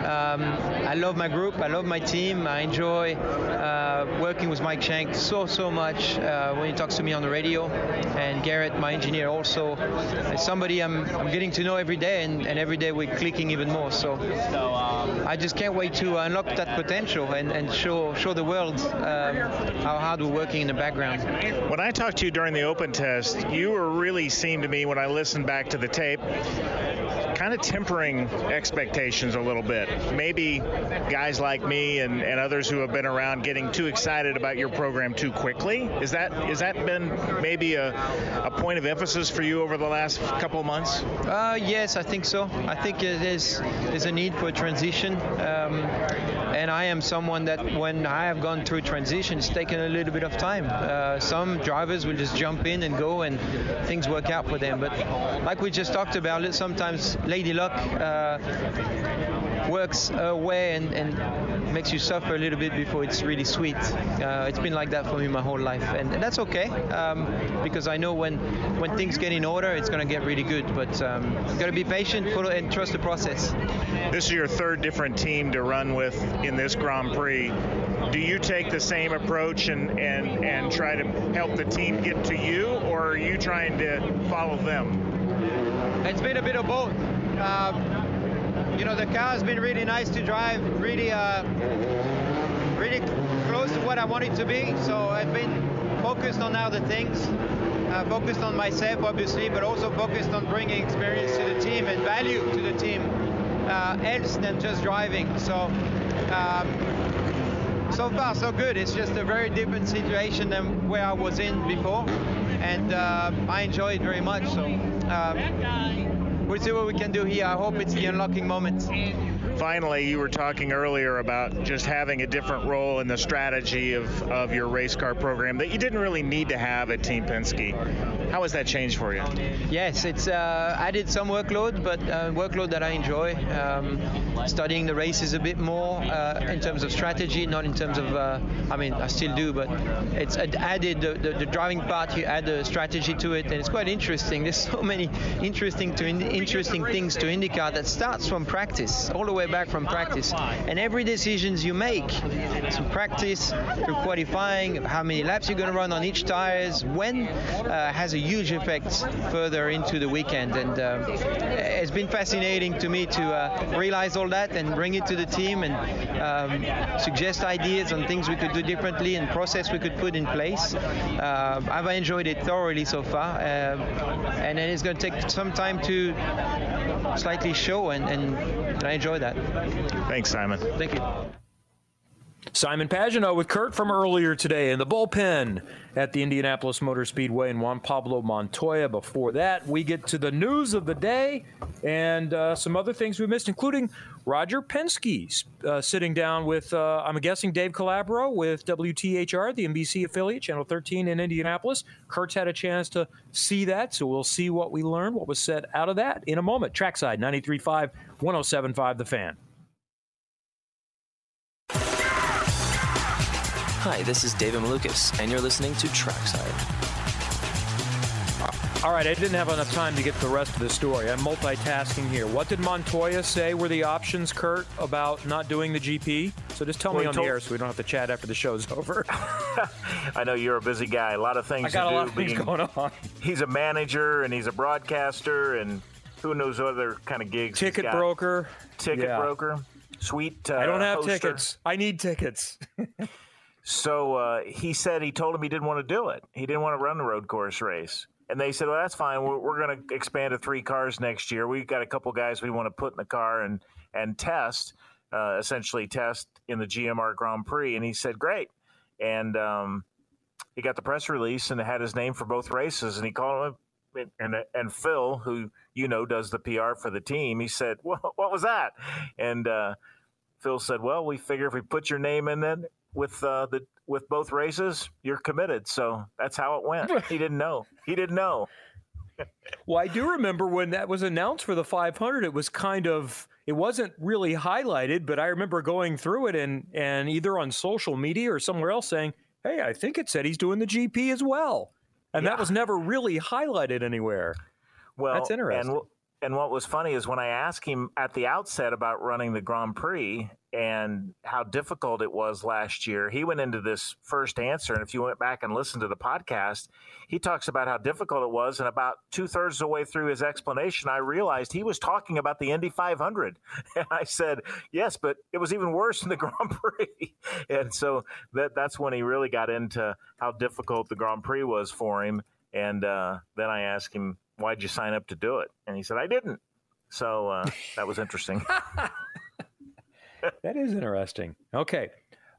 Um, I love my group. I love my team. I enjoy uh, working with Mike Shank so so much uh, when he talks to me on the radio, and Garrett, my engineer, also. It's somebody I'm, I'm getting to know every day, and, and every day we're clicking even more. So I just can't wait to unlock that potential and, and show show the world um, how hard we're working in the background. When I talked to you during the open test, you were really seemed to me when I listened back to the tape kind of tempering expectations a little bit. Maybe guys like me and, and others who have been around getting too excited about your program too quickly. Is that is that been maybe a, a point of emphasis for you over the last couple months? Uh, yes, I think so. I think there's a need for a transition, um, and I am someone that when I have gone through transition, it's taken a little bit of time. Uh, some drivers will just jump in and go, and things work out for them. But like we just talked about, sometimes Lady Luck uh, works away and, and, makes you suffer a little bit before it's really sweet. Uh, it's been like that for me my whole life, and, and that's okay um, because I know when when things get in order, it's going to get really good. But um, got to be patient, follow, and trust the process. This is your third different team to run with in this Grand Prix. Do you take the same approach and, and, and try to help the team get to you, or are you trying to follow them? It's been a bit of both. Uh, you know, the car has been really nice to drive, really, uh, really close to what I want it to be. So I've been focused on other things, uh, focused on myself, obviously, but also focused on bringing experience to the team and value to the team, uh, else than just driving. So. Um, so far, so good. It's just a very different situation than where I was in before, and uh, I enjoy it very much. So. We'll see what we can do here. I hope it's the unlocking moment. Finally, you were talking earlier about just having a different role in the strategy of, of your race car program that you didn't really need to have at Team Penske. How has that changed for you? Yes, it's uh, added some workload, but uh, workload that I enjoy. Um, studying the races a bit more uh, in terms of strategy, not in terms of. Uh, I mean, I still do, but it's added the, the, the, driving part. You add the strategy to it, and it's quite interesting. There's so many interesting to in, interesting things to IndyCar that starts from practice, all the way back from practice, and every decisions you make, from practice through qualifying, how many laps you're going to run on each tires, when, uh, has a huge effect further into the weekend. And uh, it's been fascinating to me to uh, realize all that and bring it to the team and um, suggest ideas on things we could do differently and process we could put in place. Uh, I've enjoyed it thoroughly so far, uh, and then it's going to take some time to slightly show, and, and I enjoy that. Thanks, Simon. Thank you. Simon Pagenaud with Kurt from earlier today in the bullpen at the Indianapolis Motor Speedway and Juan Pablo Montoya. Before that, we get to the news of the day and uh, some other things we missed, including Roger Penske uh, sitting down with, uh, I'm guessing, Dave Calabro with WTHR, the NBC affiliate, Channel 13 in Indianapolis. Kurt's had a chance to see that, so we'll see what we learned, what was said out of that in a moment. Trackside 93.5, 107.5, The Fan. Hi, this is David Malukas, and you're listening to Trackside. All right, I didn't have enough time to get the rest of the story. I'm multitasking here. What did Montoya say were the options, Kurt, about not doing the GP? So just tell well, me on told- the air so we don't have to chat after the show's over. I know you're a busy guy. A lot of things I got to a do. lot of things being, going on. He's a manager and he's a broadcaster and who knows other kind of gigs. Ticket broker. Ticket yeah. broker. Sweet. Uh, I don't have hoster. tickets. I need tickets. So uh, he said he told him he didn't want to do it. He didn't want to run the road course race. And they said, well, that's fine. We're, we're going to expand to three cars next year. We've got a couple guys we want to put in the car and, and test, uh, essentially test in the GMR Grand Prix. And he said, great. And um, he got the press release and it had his name for both races. And he called him, and, and Phil, who you know does the PR for the team, he said, well, what was that? And uh, Phil said, well, we figure if we put your name in it, with uh, the with both races, you're committed. So that's how it went. he didn't know. He didn't know. well, I do remember when that was announced for the 500. It was kind of it wasn't really highlighted, but I remember going through it and and either on social media or somewhere else saying, "Hey, I think it said he's doing the GP as well," and yeah. that was never really highlighted anywhere. Well, that's interesting. And and what was funny is when I asked him at the outset about running the Grand Prix and how difficult it was last year, he went into this first answer. And if you went back and listened to the podcast, he talks about how difficult it was. And about two thirds of the way through his explanation, I realized he was talking about the Indy 500. And I said, yes, but it was even worse in the Grand Prix. and so that, that's when he really got into how difficult the Grand Prix was for him. And uh, then I asked him, why'd you sign up to do it? And he said, I didn't. So uh, that was interesting. that is interesting. Okay.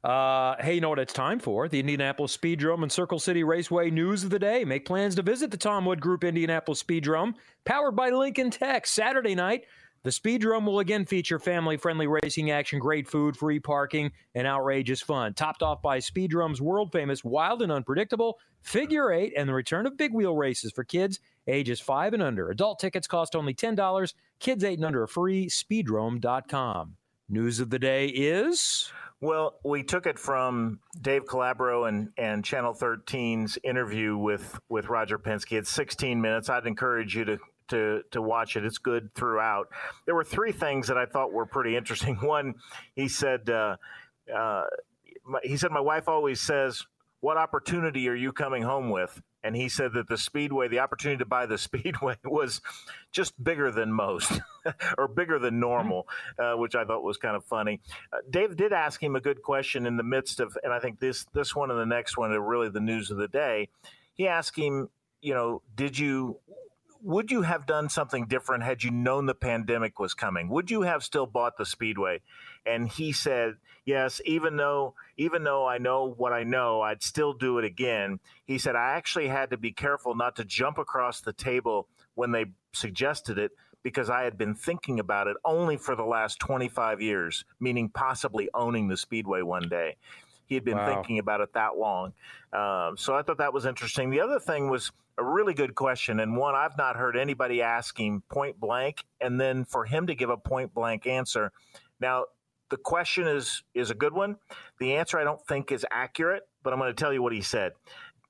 Uh, hey, you know what it's time for? The Indianapolis Speedrome and Circle City Raceway news of the day. Make plans to visit the Tom Wood Group Indianapolis Speedrome, powered by Lincoln Tech, Saturday night. The Speedrome will again feature family friendly racing action, great food, free parking, and outrageous fun. Topped off by Speedrome's world famous Wild and Unpredictable, Figure Eight, and the return of big wheel races for kids ages 5 and under. Adult tickets cost only $10. Kids 8 and under are free. Speedrome.com. News of the day is. Well, we took it from Dave Calabro and, and Channel 13's interview with, with Roger Penske. It's 16 minutes. I'd encourage you to, to, to watch it. It's good throughout. There were three things that I thought were pretty interesting. One, he said, uh, uh, he said, my wife always says, what opportunity are you coming home with? And he said that the speedway the opportunity to buy the speedway was just bigger than most or bigger than normal uh, which i thought was kind of funny. Uh, dave did ask him a good question in the midst of and i think this this one and the next one are really the news of the day. He asked him you know did you would you have done something different had you known the pandemic was coming would you have still bought the speedway and he said yes, even though even though I know what I know, I'd still do it again. He said I actually had to be careful not to jump across the table when they suggested it because I had been thinking about it only for the last 25 years, meaning possibly owning the speedway one day. He had been wow. thinking about it that long. Um, so I thought that was interesting. The other thing was a really good question, and one I've not heard anybody asking point blank, and then for him to give a point blank answer. Now, the question is is a good one. The answer I don't think is accurate, but I'm going to tell you what he said.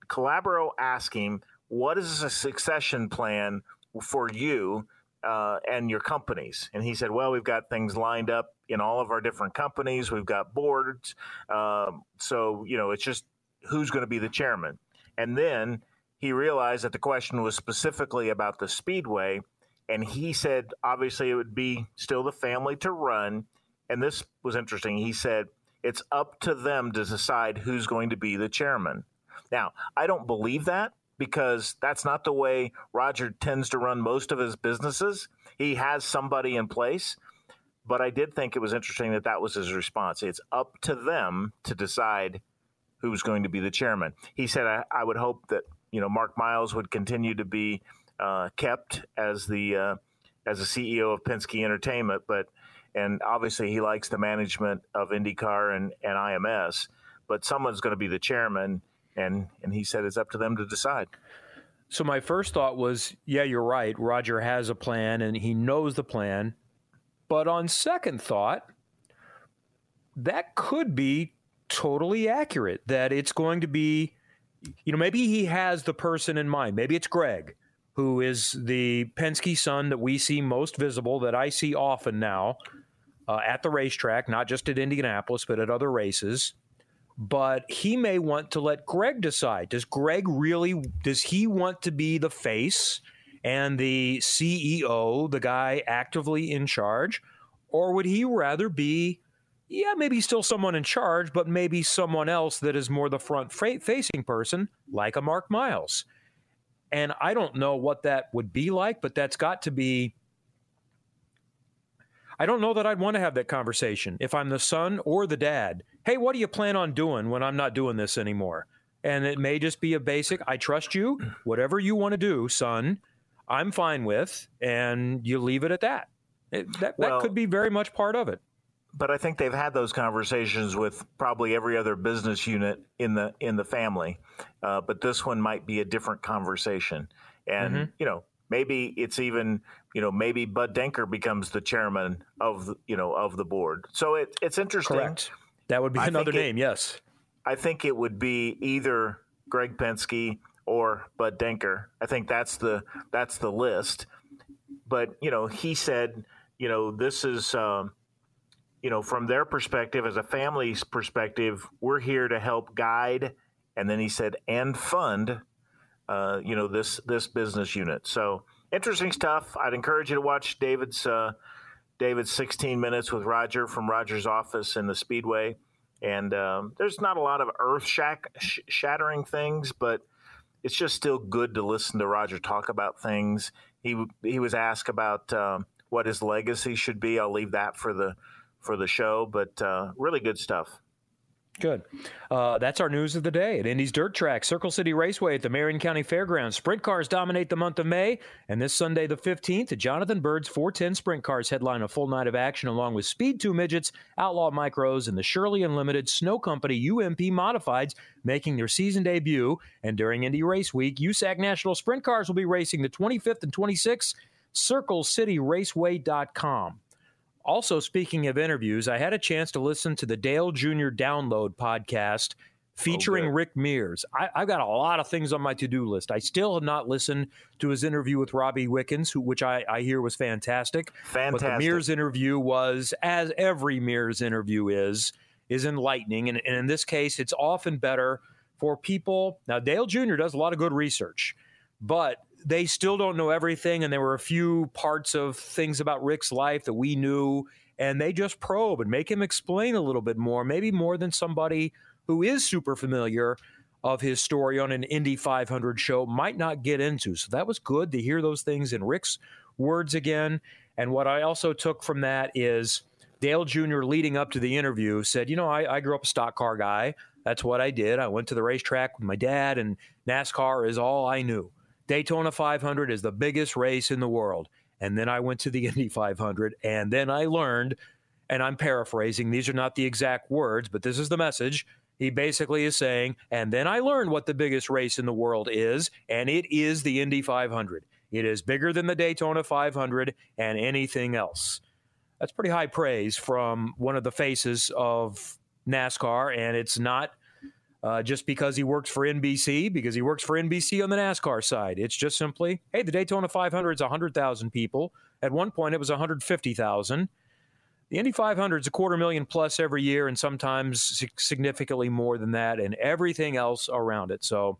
Calabro asked him, "What is a succession plan for you uh, and your companies?" And he said, "Well, we've got things lined up in all of our different companies. We've got boards, um, so you know it's just who's going to be the chairman." And then he realized that the question was specifically about the speedway, and he said, obviously, it would be still the family to run and this was interesting. He said, it's up to them to decide who's going to be the chairman. Now, I don't believe that because that's not the way Roger tends to run most of his businesses. He has somebody in place, but I did think it was interesting that that was his response. It's up to them to decide who's going to be the chairman. He said, I, I would hope that you know Mark Miles would continue to be uh, kept as the uh, as the CEO of Penske Entertainment, but and obviously he likes the management of IndyCar and, and IMS, but someone's going to be the chairman, and and he said it's up to them to decide. So my first thought was, yeah, you're right. Roger has a plan and he knows the plan, but on second thought, that could be totally accurate. That it's going to be, you know, maybe he has the person in mind. Maybe it's Greg who is the Penske son that we see most visible, that I see often now uh, at the racetrack, not just at Indianapolis, but at other races. But he may want to let Greg decide. Does Greg really, does he want to be the face and the CEO, the guy actively in charge? Or would he rather be, yeah, maybe still someone in charge, but maybe someone else that is more the front facing person, like a Mark Miles? And I don't know what that would be like, but that's got to be. I don't know that I'd want to have that conversation if I'm the son or the dad. Hey, what do you plan on doing when I'm not doing this anymore? And it may just be a basic, I trust you. Whatever you want to do, son, I'm fine with. And you leave it at that. It, that, well, that could be very much part of it but I think they've had those conversations with probably every other business unit in the in the family. Uh, but this one might be a different conversation, and mm-hmm. you know maybe it's even you know maybe Bud Denker becomes the chairman of you know of the board. So it, it's interesting. Correct. That would be another name. It, yes. I think it would be either Greg Penske or Bud Denker. I think that's the that's the list. but you know, he said, you know, this is. Um, you know, from their perspective, as a family's perspective, we're here to help guide, and then he said, and fund, uh, you know, this this business unit. So interesting stuff. I'd encourage you to watch David's uh, David's 16 minutes with Roger from Roger's office in the Speedway. And um, there's not a lot of earth sh- shattering things, but it's just still good to listen to Roger talk about things. He he was asked about um, what his legacy should be. I'll leave that for the for the show, but uh, really good stuff. Good. Uh, that's our news of the day at Indy's Dirt Track, Circle City Raceway at the Marion County Fairgrounds. Sprint cars dominate the month of May, and this Sunday, the 15th, the Jonathan Byrd's 410 Sprint Cars headline a full night of action along with Speed 2 Midgets, Outlaw Micros, and the Shirley Unlimited Snow Company UMP Modifieds making their season debut. And during Indy Race Week, USAC National Sprint Cars will be racing the 25th and 26th. CircleCityRaceway.com. Also, speaking of interviews, I had a chance to listen to the Dale Jr. Download podcast featuring oh, Rick Mears. I, have got a lot of things on my to do list. I still have not listened to his interview with Robbie Wickens, who, which I, I hear was fantastic. Fantastic. But the Mears interview was, as every Mears interview is, is enlightening. And, and in this case, it's often better for people. Now, Dale Jr. does a lot of good research, but they still don't know everything, and there were a few parts of things about Rick's life that we knew, and they just probe and make him explain a little bit more, maybe more than somebody who is super familiar of his story on an Indy 500 show might not get into. So that was good to hear those things in Rick's words again. And what I also took from that is Dale Jr. leading up to the interview said, You know, I, I grew up a stock car guy. That's what I did. I went to the racetrack with my dad, and NASCAR is all I knew. Daytona 500 is the biggest race in the world. And then I went to the Indy 500, and then I learned, and I'm paraphrasing, these are not the exact words, but this is the message. He basically is saying, and then I learned what the biggest race in the world is, and it is the Indy 500. It is bigger than the Daytona 500 and anything else. That's pretty high praise from one of the faces of NASCAR, and it's not uh, just because he works for NBC, because he works for NBC on the NASCAR side. It's just simply, hey, the Daytona 500 is 100,000 people. At one point, it was 150,000. The Indy 500 is a quarter million plus every year, and sometimes significantly more than that, and everything else around it. So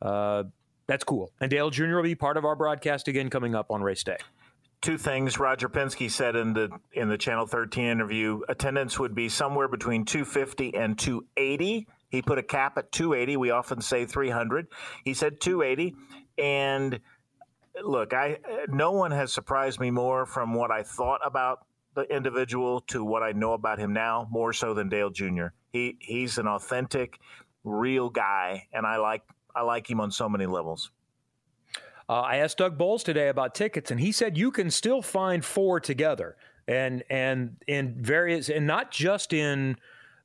uh, that's cool. And Dale Jr. will be part of our broadcast again coming up on race day two things Roger Penske said in the in the Channel 13 interview. Attendance would be somewhere between 250 and 280. He put a cap at 280. We often say 300. He said 280. And look, I no one has surprised me more from what I thought about the individual to what I know about him now, more so than Dale Jr. He he's an authentic, real guy, and I like I like him on so many levels. Uh, I asked Doug Boles today about tickets, and he said you can still find four together, and and in various, and not just in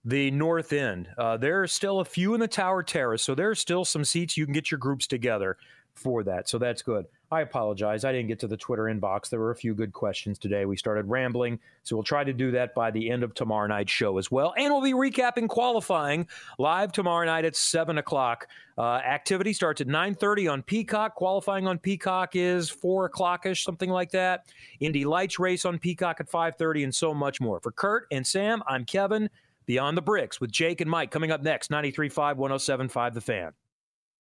the north end. Uh, there are still a few in the tower terrace, so there are still some seats you can get your groups together for that. So that's good. I apologize. I didn't get to the Twitter inbox. There were a few good questions today. We started rambling, so we'll try to do that by the end of tomorrow night's show as well. And we'll be recapping qualifying live tomorrow night at seven o'clock. Uh, activity starts at nine thirty on Peacock. Qualifying on Peacock is four o'clock ish, something like that. Indy Lights race on Peacock at five thirty, and so much more. For Kurt and Sam, I'm Kevin. Beyond the Bricks with Jake and Mike coming up next, 93.5, 107.5 The Fan.